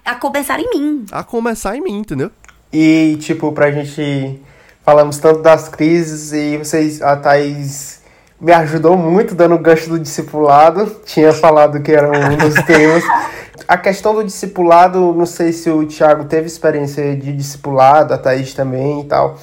A começar em mim. A começar em mim, entendeu? E, tipo, pra gente. Falamos tanto das crises e vocês. A Thaís me ajudou muito dando o gancho do discipulado. (laughs) Tinha falado que era um dos (laughs) temas. A questão do discipulado, não sei se o Thiago teve experiência de discipulado, a Thaís também e tal.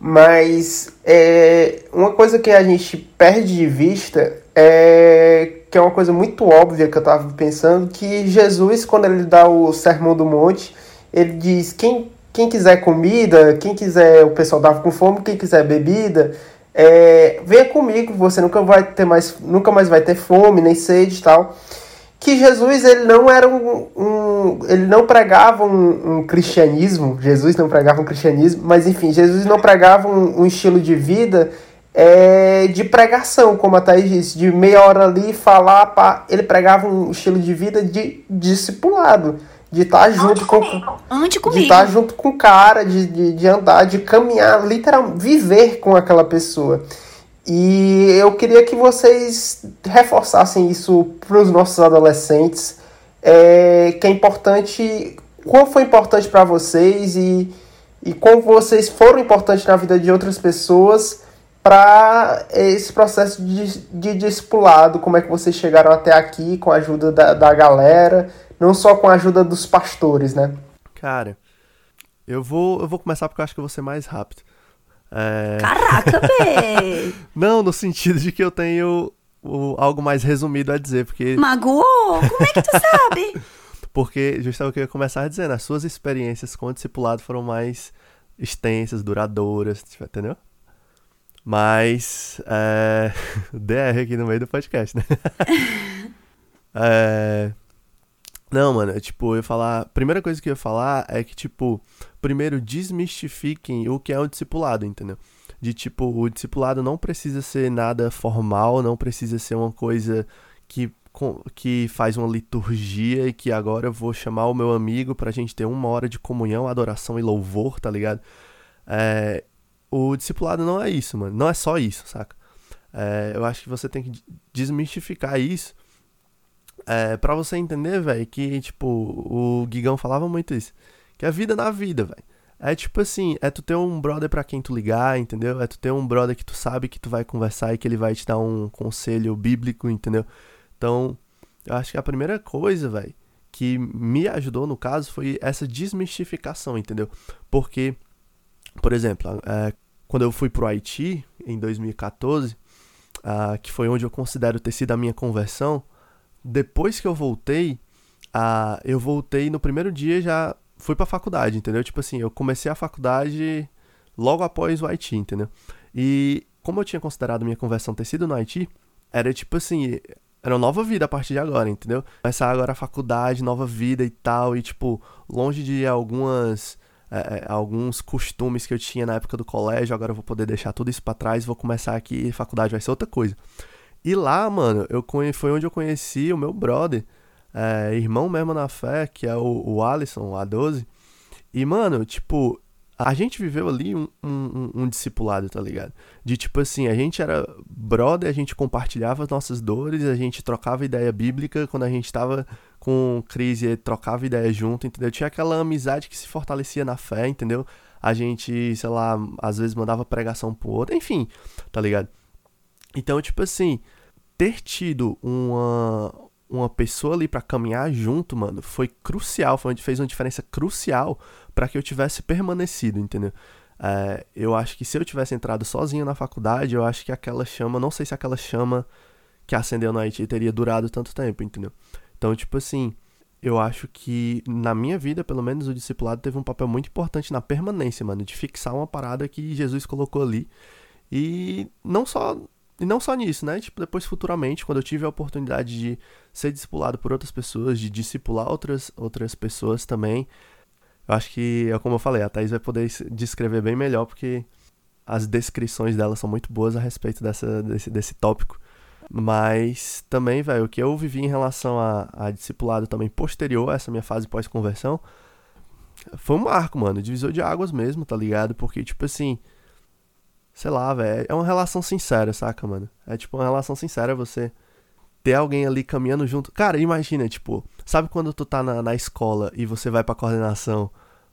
Mas é, uma coisa que a gente perde de vista é que é uma coisa muito óbvia que eu estava pensando, que Jesus, quando ele dá o Sermão do Monte, ele diz, quem, quem quiser comida, quem quiser, o pessoal dava com fome, quem quiser bebida, é, venha comigo, você nunca vai ter mais, nunca mais vai ter fome, nem sede e tal. Que Jesus, ele não era um, um ele não pregava um, um, cristianismo, Jesus não pregava um cristianismo, mas enfim, Jesus não pregava um, um estilo de vida é, de pregação, como a Thaís disse, de meia hora ali falar, pá, ele pregava um estilo de vida de discipulado, de estar tá junto com, comigo. de estar tá junto com o cara, de, de, de andar, de caminhar, literalmente viver com aquela pessoa. E eu queria que vocês reforçassem isso para os nossos adolescentes, é, que é importante, qual foi importante para vocês e, e como vocês foram importantes na vida de outras pessoas para esse processo de, de discipulado, como é que vocês chegaram até aqui com a ajuda da, da galera, não só com a ajuda dos pastores, né? Cara, eu vou, eu vou começar porque eu acho que eu vou ser mais rápido. É... Caraca, (laughs) véi! não, no sentido de que eu tenho o, algo mais resumido a dizer, porque... Magoou? Como é que tu sabe? (laughs) porque, justamente o que eu ia começar dizendo, as suas experiências com o discipulado foram mais extensas, duradouras, entendeu? Mas. É... (laughs) DR aqui no meio do podcast, né? (laughs) é... Não, mano, tipo, eu ia falar. Primeira coisa que eu ia falar é que, tipo, primeiro desmistifiquem o que é o discipulado, entendeu? De tipo, o discipulado não precisa ser nada formal, não precisa ser uma coisa que, que faz uma liturgia e que agora eu vou chamar o meu amigo pra gente ter uma hora de comunhão, adoração e louvor, tá ligado? É, o discipulado não é isso, mano. Não é só isso, saca? É, eu acho que você tem que desmistificar isso é, pra você entender, velho, que, tipo, o Guigão falava muito isso. Que a vida na vida, velho. É tipo assim, é tu ter um brother para quem tu ligar, entendeu? É tu ter um brother que tu sabe que tu vai conversar e que ele vai te dar um conselho bíblico, entendeu? Então, eu acho que a primeira coisa, velho, que me ajudou no caso foi essa desmistificação, entendeu? Porque, por exemplo, é, quando eu fui pro Haiti em 2014, uh, que foi onde eu considero ter sido a minha conversão, depois que eu voltei, uh, eu voltei no primeiro dia já fui pra faculdade, entendeu? Tipo assim, eu comecei a faculdade logo após o Haiti, entendeu? E como eu tinha considerado minha conversão ter sido no Haiti, era tipo assim, era uma nova vida a partir de agora, entendeu? Começar agora a faculdade, nova vida e tal, e tipo, longe de algumas. É, é alguns costumes que eu tinha na época do colégio, agora eu vou poder deixar tudo isso para trás, vou começar aqui, faculdade vai ser outra coisa. E lá, mano, eu foi onde eu conheci o meu brother, é, irmão mesmo na fé, que é o, o Alisson, o A12. E, mano, tipo, a gente viveu ali um, um, um, discipulado, tá ligado? De tipo assim, a gente era brother, a gente compartilhava as nossas dores, a gente trocava ideia bíblica quando a gente tava com crise, trocava ideia junto, entendeu? Tinha aquela amizade que se fortalecia na fé, entendeu? A gente, sei lá, às vezes mandava pregação pro outro, enfim, tá ligado? Então, tipo assim, ter tido uma, uma pessoa ali para caminhar junto, mano, foi crucial, foi fez uma diferença crucial para que eu tivesse permanecido, entendeu? É, eu acho que se eu tivesse entrado sozinho na faculdade, eu acho que aquela chama, não sei se aquela chama que acendeu na Haiti teria durado tanto tempo, entendeu? Então, tipo assim, eu acho que na minha vida, pelo menos, o discipulado teve um papel muito importante na permanência, mano, de fixar uma parada que Jesus colocou ali. E não só e não só nisso, né? Tipo, depois futuramente, quando eu tive a oportunidade de ser discipulado por outras pessoas, de discipular outras, outras pessoas também, eu acho que, é como eu falei, a Thaís vai poder descrever bem melhor, porque as descrições dela são muito boas a respeito dessa, desse, desse tópico. Mas também, velho, o que eu vivi em relação a, a discipulado também posterior a essa minha fase pós-conversão foi um marco, mano. Divisor de águas mesmo, tá ligado? Porque, tipo assim, sei lá, velho, é uma relação sincera, saca, mano? É tipo uma relação sincera você ter alguém ali caminhando junto. Cara, imagina, tipo, sabe quando tu tá na, na escola e você vai pra coordenação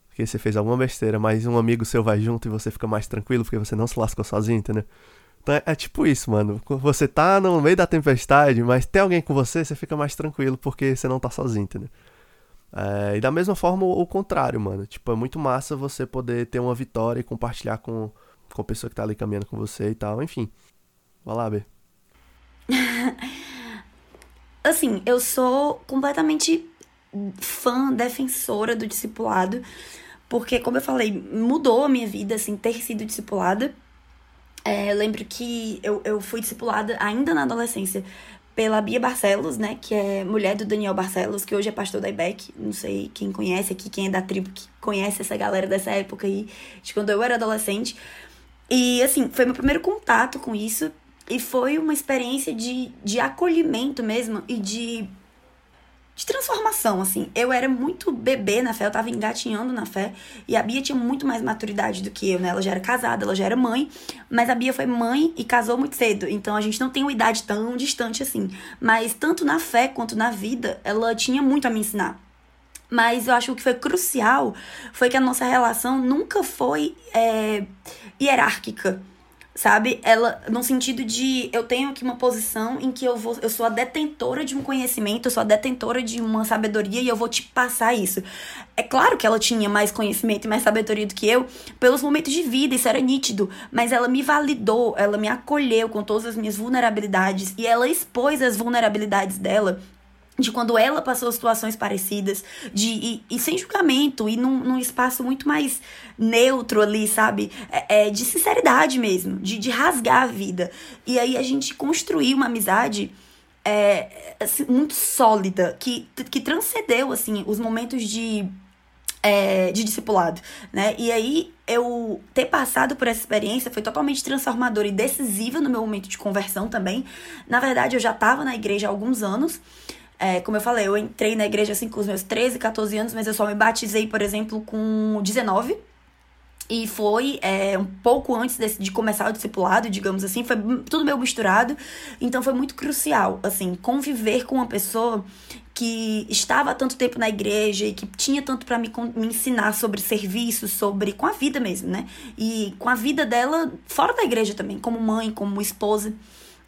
porque você fez alguma besteira, mas um amigo seu vai junto e você fica mais tranquilo porque você não se lascou sozinho, entendeu? Então é, é tipo isso, mano. Você tá no meio da tempestade, mas tem alguém com você, você fica mais tranquilo porque você não tá sozinho, entendeu? É, e da mesma forma o contrário, mano. Tipo, é muito massa você poder ter uma vitória e compartilhar com com a pessoa que tá ali caminhando com você e tal, enfim. Vai lá, B. (laughs) assim, eu sou completamente fã, defensora do discipulado, porque, como eu falei, mudou a minha vida, assim, ter sido discipulada. É, eu lembro que eu, eu fui discipulada ainda na adolescência pela Bia Barcelos, né, que é mulher do Daniel Barcelos, que hoje é pastor da IBEC. Não sei quem conhece aqui, quem é da tribo que conhece essa galera dessa época aí, de quando eu era adolescente. E assim, foi meu primeiro contato com isso. E foi uma experiência de, de acolhimento mesmo e de, de transformação, assim. Eu era muito bebê na fé, eu tava engatinhando na fé. E a Bia tinha muito mais maturidade do que eu, né? Ela já era casada, ela já era mãe. Mas a Bia foi mãe e casou muito cedo. Então a gente não tem uma idade tão distante assim. Mas tanto na fé quanto na vida, ela tinha muito a me ensinar. Mas eu acho que o que foi crucial foi que a nossa relação nunca foi é, hierárquica, sabe? Ela, no sentido de eu tenho aqui uma posição em que eu vou, eu sou a detentora de um conhecimento, eu sou a detentora de uma sabedoria e eu vou te passar isso. É claro que ela tinha mais conhecimento e mais sabedoria do que eu pelos momentos de vida, isso era nítido, mas ela me validou, ela me acolheu com todas as minhas vulnerabilidades e ela expôs as vulnerabilidades dela de quando ela passou situações parecidas, de e, e sem julgamento, e num, num, espaço muito mais neutro ali, sabe? É, é, de sinceridade mesmo, de, de rasgar a vida. E aí a gente construiu uma amizade é, assim, muito sólida, que, que transcendeu, assim, os momentos de é, de discipulado, né? E aí eu ter passado por essa experiência foi totalmente transformadora e decisiva no meu momento de conversão também. Na verdade, eu já estava na igreja há alguns anos, é, como eu falei, eu entrei na igreja assim com os meus 13, 14 anos, mas eu só me batizei, por exemplo, com 19. E foi é, um pouco antes de, de começar o discipulado, digamos assim, foi tudo meio misturado. Então foi muito crucial, assim, conviver com uma pessoa que estava há tanto tempo na igreja e que tinha tanto para me, me ensinar sobre serviço, sobre com a vida mesmo, né? E com a vida dela fora da igreja também, como mãe, como esposa.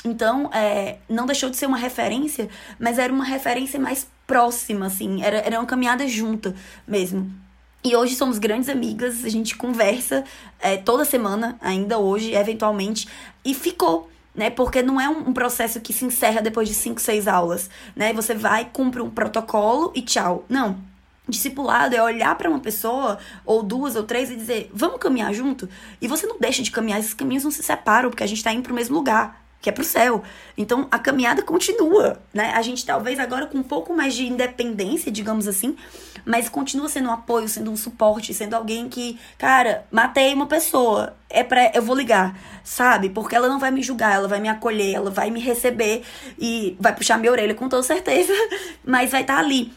Então, é, não deixou de ser uma referência, mas era uma referência mais próxima, assim, era, era uma caminhada junta mesmo. E hoje somos grandes amigas, a gente conversa é, toda semana, ainda hoje, eventualmente, e ficou. Né, porque não é um, processo que se encerra depois de cinco, seis aulas, né? Você vai, cumpre um protocolo e tchau. Não, Discipulado é olhar para uma pessoa, ou duas ou três, e dizer, vamos caminhar junto? E você não deixa de caminhar, esses caminhos não se separam, porque a gente está indo para o mesmo lugar que é pro céu. Então a caminhada continua, né? A gente talvez agora com um pouco mais de independência, digamos assim, mas continua sendo um apoio, sendo um suporte, sendo alguém que, cara, matei uma pessoa, é para eu vou ligar, sabe? Porque ela não vai me julgar, ela vai me acolher, ela vai me receber e vai puxar minha orelha com toda certeza, (laughs) mas vai estar tá ali.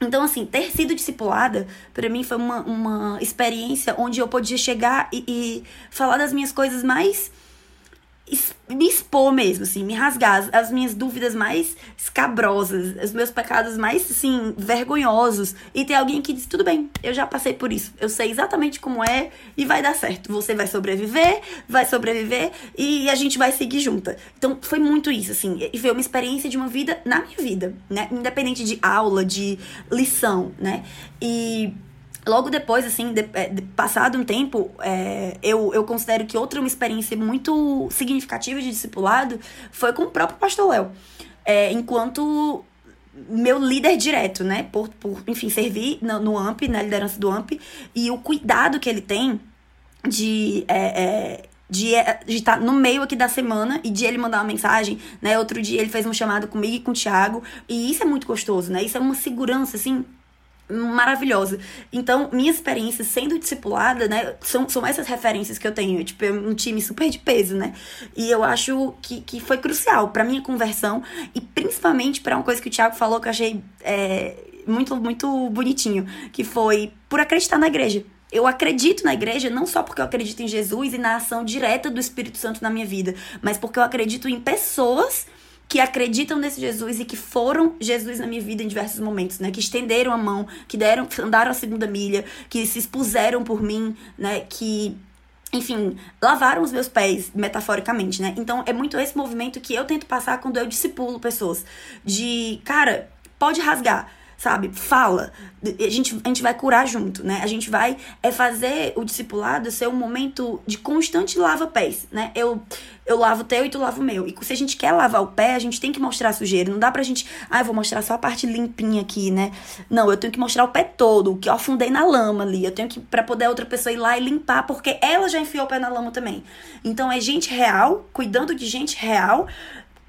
Então, assim, ter sido discipulada, para mim foi uma, uma experiência onde eu podia chegar e, e falar das minhas coisas mais me expor mesmo, assim, me rasgar as, as, minhas dúvidas mais escabrosas, os meus pecados mais, assim, vergonhosos. E ter alguém que diz: tudo bem, eu já passei por isso, eu sei exatamente como é e vai dar certo. Você vai sobreviver, vai sobreviver e a gente vai seguir junta. Então foi muito isso, assim, e foi uma experiência de uma vida na minha vida, né? Independente de aula, de lição, né? E Logo depois, assim, de, é, de, passado um tempo, é, eu, eu considero que outra uma experiência muito significativa de discipulado foi com o próprio pastor Léo. É, enquanto meu líder direto, né? Por, por enfim, servir no, no AMP, na liderança do AMP, e o cuidado que ele tem de. É, é, de estar tá no meio aqui da semana e de ele mandar uma mensagem, né? Outro dia ele fez um chamado comigo e com o Thiago. E isso é muito gostoso, né? Isso é uma segurança, assim, maravilhosa. Então, minha experiência sendo discipulada, né, são, são essas referências que eu tenho. Tipo, é um time super de peso, né? E eu acho que, que foi crucial para minha conversão e principalmente para uma coisa que o Thiago falou que eu achei é, muito, muito bonitinho, que foi por acreditar na igreja. Eu acredito na igreja não só porque eu acredito em Jesus e na ação direta do Espírito Santo na minha vida, mas porque eu acredito em pessoas que acreditam nesse Jesus e que foram Jesus na minha vida em diversos momentos, né? Que estenderam a mão, que deram, andaram a segunda milha, que se expuseram por mim, né? Que enfim, lavaram os meus pés, metaforicamente, né? Então é muito esse movimento que eu tento passar quando eu discipulo pessoas. De, cara, pode rasgar, sabe? Fala. A gente, a gente vai curar junto, né? A gente vai é fazer o discipulado ser um momento de constante lava-pés, né? Eu, eu lavo o teu e tu lava o meu. E se a gente quer lavar o pé, a gente tem que mostrar a sujeira. Não dá pra gente, ah, eu vou mostrar só a parte limpinha aqui, né? Não, eu tenho que mostrar o pé todo, o que eu afundei na lama ali. Eu tenho que, pra poder outra pessoa ir lá e limpar, porque ela já enfiou o pé na lama também. Então é gente real, cuidando de gente real,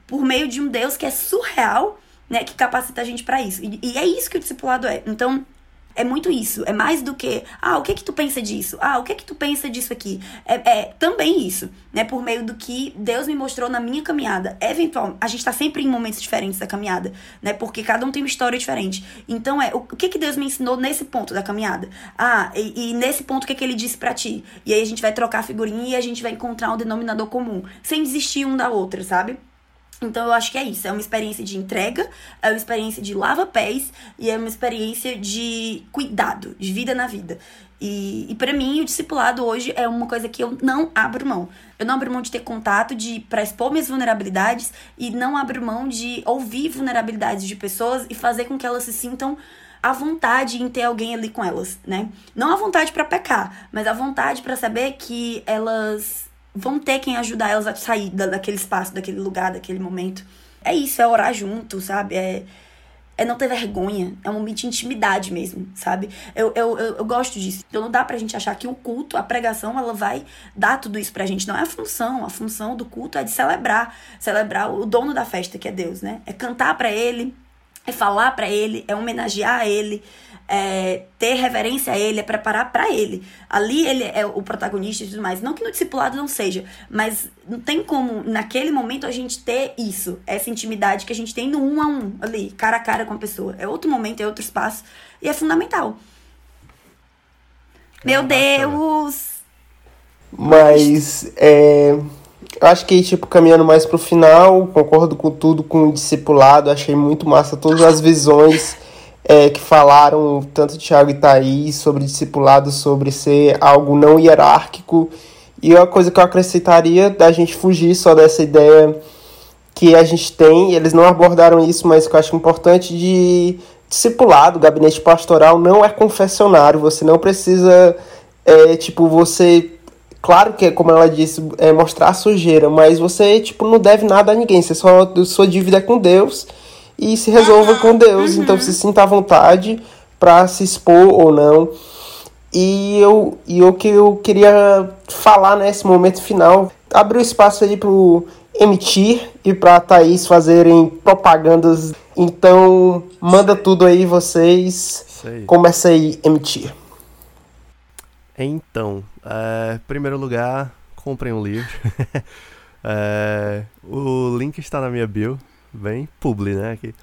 por meio de um Deus que é surreal né, que capacita a gente para isso. E, e, é isso que o discipulado é. Então, é muito isso. É mais do que, ah, o que que tu pensa disso? Ah, o que que tu pensa disso aqui? É, é também isso, né? Por meio do que Deus me mostrou na minha caminhada. Eventualmente, a gente tá sempre em momentos diferentes da caminhada, né? Porque cada um tem uma história diferente. Então, é, o, o que que Deus me ensinou nesse ponto da caminhada? Ah, e, e nesse ponto, o que que ele disse para ti? E aí a gente vai trocar figurinha e a gente vai encontrar um denominador comum, sem desistir um da outra, sabe? Então eu acho que é isso, é uma experiência de entrega, é uma experiência de lava-pés e é uma experiência de cuidado, de vida na vida. E, e para mim o discipulado hoje é uma coisa que eu não abro mão. Eu não abro mão de ter contato de para expor minhas vulnerabilidades e não abro mão de ouvir vulnerabilidades de pessoas e fazer com que elas se sintam à vontade em ter alguém ali com elas, né? Não à vontade para pecar, mas à vontade para saber que elas vão ter quem ajudar elas a sair daquele espaço, daquele lugar, daquele momento. É isso, é orar junto, sabe? É, é não ter vergonha. É um momento de intimidade mesmo, sabe? Eu, eu, eu, eu, gosto disso. Então não dá pra gente achar que o culto, a pregação, ela vai dar tudo isso pra gente. Não é a função. A função do culto é de celebrar. Celebrar o dono da festa, que é Deus, né? É cantar para ele, é falar para ele, é homenagear a ele é, ter reverência a ele, é preparar para ele. Ali ele é o protagonista e tudo mais. Não que no discipulado não seja, mas não tem como, naquele momento, a gente ter isso, essa intimidade que a gente tem no um a um, ali, cara a cara com a pessoa. É outro momento, é outro espaço. E é fundamental. É Meu Deus! Mas é, acho que, tipo, caminhando mais pro final, concordo com tudo, com o discipulado, achei muito massa todas as visões é, que falaram, tanto Tiago e Thaís, sobre discipulado, sobre ser algo não hierárquico. E uma coisa que eu acrescentaria da gente fugir só dessa ideia que a gente tem, eles não abordaram isso, mas que eu acho importante de discipulado, gabinete pastoral não é confessionário, você não precisa, é, tipo, você Claro que, como ela disse, é mostrar a sujeira, mas você, tipo, não deve nada a ninguém. Você só, sua dívida é com Deus e se resolva com Deus. Uhum. Então, você sinta à vontade para se expor ou não. E eu, e o que eu queria falar nesse momento final, abrir o espaço aí pro emitir e pra Thaís fazerem propagandas. Então, manda tudo aí, vocês. Começa aí, emitir. Então, é, em primeiro lugar, comprem um livro. (laughs) é, o link está na minha bio, bem publi, né? Aqui.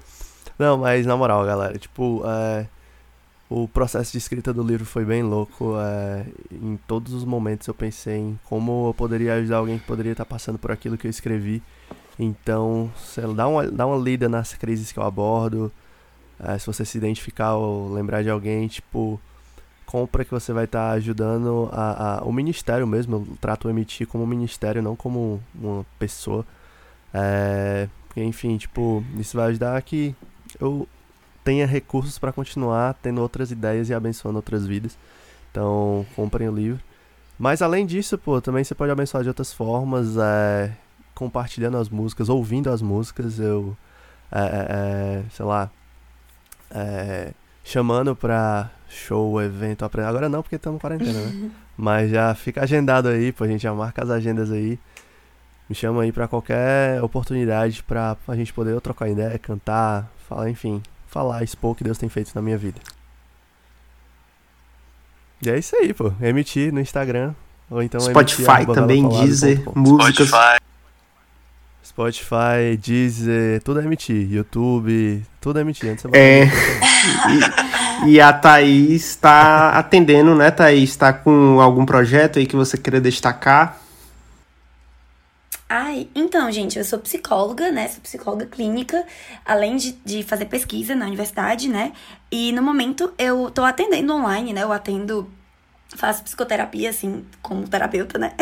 Não, mas na moral, galera, tipo, é, o processo de escrita do livro foi bem louco. É, em todos os momentos eu pensei em como eu poderia ajudar alguém que poderia estar passando por aquilo que eu escrevi. Então, dá uma, dá uma lida nas crises que eu abordo. É, se você se identificar ou lembrar de alguém, tipo, compra que você vai estar ajudando a, a, o ministério mesmo. Eu trato o MT como um ministério, não como uma pessoa. É, enfim, tipo, isso vai ajudar a que eu tenha recursos para continuar tendo outras ideias e abençoando outras vidas. Então, comprem o livro. Mas além disso, pô, também você pode abençoar de outras formas, é, compartilhando as músicas, ouvindo as músicas. Eu, é, é, é sei lá, é, chamando pra show, evento, aprender. Agora não, porque estamos em quarentena, né? (laughs) Mas já fica agendado aí, pô, a gente já marca as agendas aí. Me chama aí pra qualquer oportunidade pra a gente poder trocar ideia, cantar, falar, enfim, falar, expor o que Deus tem feito na minha vida. E é isso aí, pô. MT no Instagram. Ou então Spotify MT, também, Deezer, músicas. Spotify. Spotify, Deezer, tudo é MT. YouTube, tudo é MT. Antes é. (laughs) e, e a Thaís está atendendo, né, Thaís? Está com algum projeto aí que você queira destacar? Ai, então, gente, eu sou psicóloga, né? Sou psicóloga clínica, além de, de fazer pesquisa na universidade, né? E no momento eu tô atendendo online, né? Eu atendo faço psicoterapia, assim, como terapeuta, né?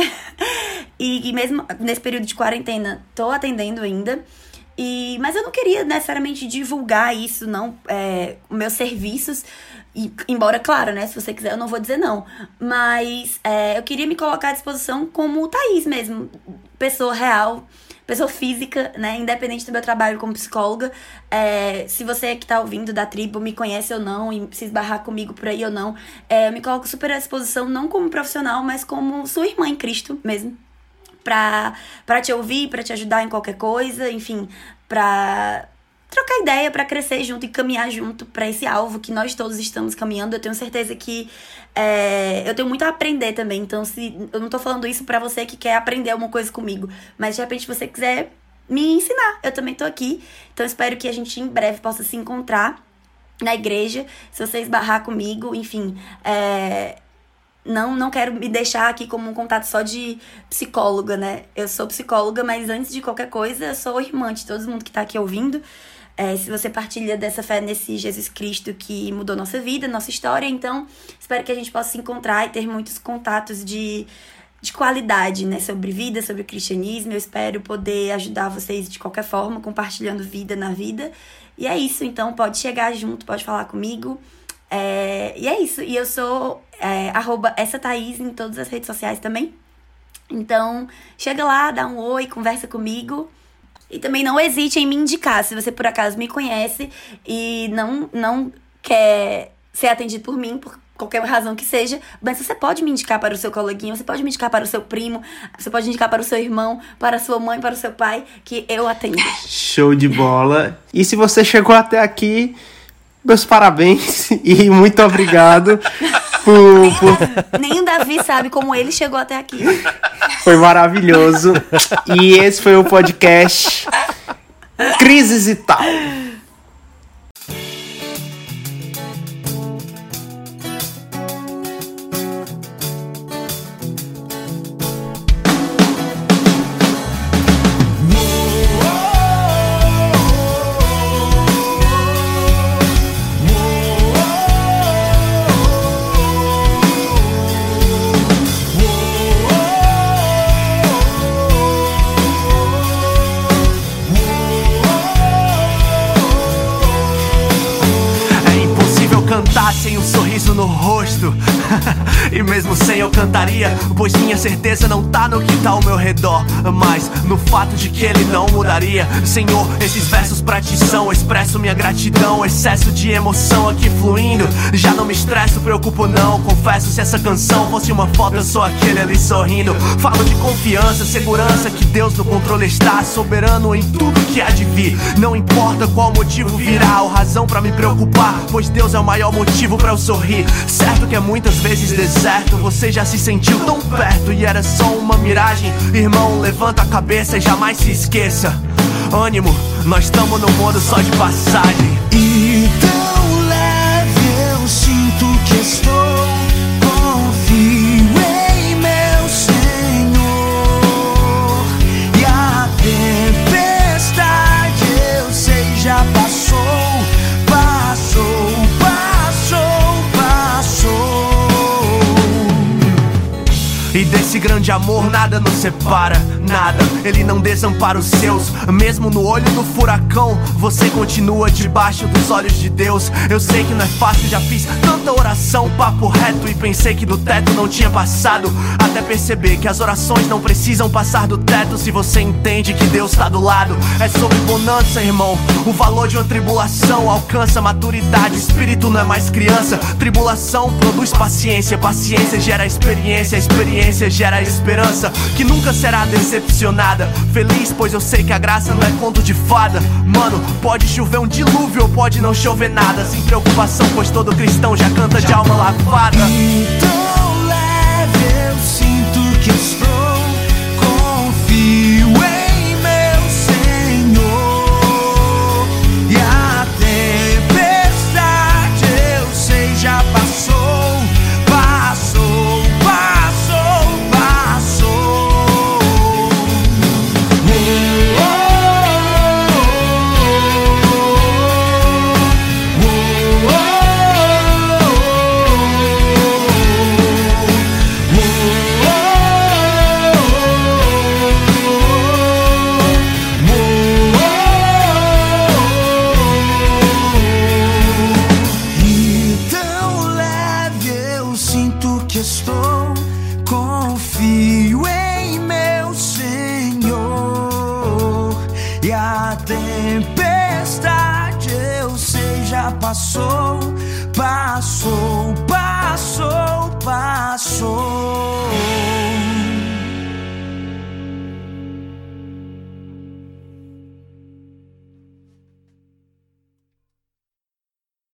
(laughs) e, e, mesmo nesse período de quarentena, tô atendendo ainda. E, mas eu não queria necessariamente divulgar isso, não, é, meus serviços. E, embora, claro, né? Se você quiser, eu não vou dizer não. Mas é, eu queria me colocar à disposição como Thaís mesmo, pessoa real pessoa física, né? Independente do meu trabalho como psicóloga. É, se você que tá ouvindo da tribo me conhece ou não e se esbarrar comigo por aí ou não, é, eu me coloco super à disposição, não como profissional, mas como sua irmã em Cristo mesmo. Pra, pra te ouvir, para te ajudar em qualquer coisa, enfim, pra trocar ideia para crescer junto e caminhar junto para esse alvo que nós todos estamos caminhando. Eu tenho certeza que é, eu tenho muito a aprender também. Então, se eu não tô falando isso para você que quer aprender alguma coisa comigo, mas de repente você quiser me ensinar, eu também tô aqui. Então, espero que a gente em breve possa se encontrar na igreja, se você esbarrar comigo, enfim, é, não, não quero me deixar aqui como um contato só de psicóloga, né? Eu sou psicóloga, mas antes de qualquer coisa, eu sou irmã de todo mundo que tá aqui ouvindo. É, se você partilha dessa fé nesse Jesus Cristo que mudou nossa vida, nossa história, então espero que a gente possa se encontrar e ter muitos contatos de, de qualidade, né? Sobre vida, sobre cristianismo. Eu espero poder ajudar vocês de qualquer forma, compartilhando vida na vida. E é isso, então pode chegar junto, pode falar comigo. É, e é isso. E eu sou é, essa Thaís em todas as redes sociais também. Então, chega lá, dá um oi, conversa comigo. E também não hesite em me indicar, se você por acaso me conhece e não, não quer ser atendido por mim, por qualquer razão que seja, mas você pode me indicar para o seu coleguinha, você pode me indicar para o seu primo, você pode indicar para o seu irmão, para a sua mãe, para o seu pai, que eu atendo. Show de bola! E se você chegou até aqui, meus parabéns (laughs) e muito obrigado por, por... Nem o Davi sabe como ele chegou até aqui. Foi maravilhoso. E esse foi o podcast Crises e Tal. Pois minha certeza não tá no que tá ao meu redor, mas no fato de que ele não mudaria. Senhor, esses versos pra ti são, expresso minha gratidão, excesso de emoção aqui fluindo. Já não me estresso, preocupo não, confesso se essa canção fosse uma foto, eu sou aquele ali sorrindo. Falo de confiança, segurança que Deus no controle está, soberano em tudo que há de vir. Não importa qual motivo virá ou razão para me preocupar, pois Deus é o maior motivo para eu sorrir. Certo que é muitas vezes deserto, você já se sentiu tão perto e era só uma miragem. Irmão, levanta a cabeça e jamais se esqueça. Ânimo, nós estamos no mundo só de passagem. E grande amor nada nos separa, nada. Ele não desampara os seus, mesmo no olho do furacão. Você continua debaixo dos olhos de Deus. Eu sei que não é fácil, já fiz tanta oração, papo reto. E pensei que do teto não tinha passado. Até perceber que as orações não precisam passar do teto. Se você entende que Deus tá do lado, é sobre bonança, irmão. O valor de uma tribulação alcança maturidade. Espírito não é mais criança. Tribulação produz paciência, paciência gera experiência, experiência gera esperança que nunca será decepcionada. Feliz, pois eu sei que a graça não é conto de fada. Mano, pode chover um dilúvio ou pode não chover nada. Sem preocupação, pois todo cristão já canta de alma lavada. E tão leve eu sinto que estou.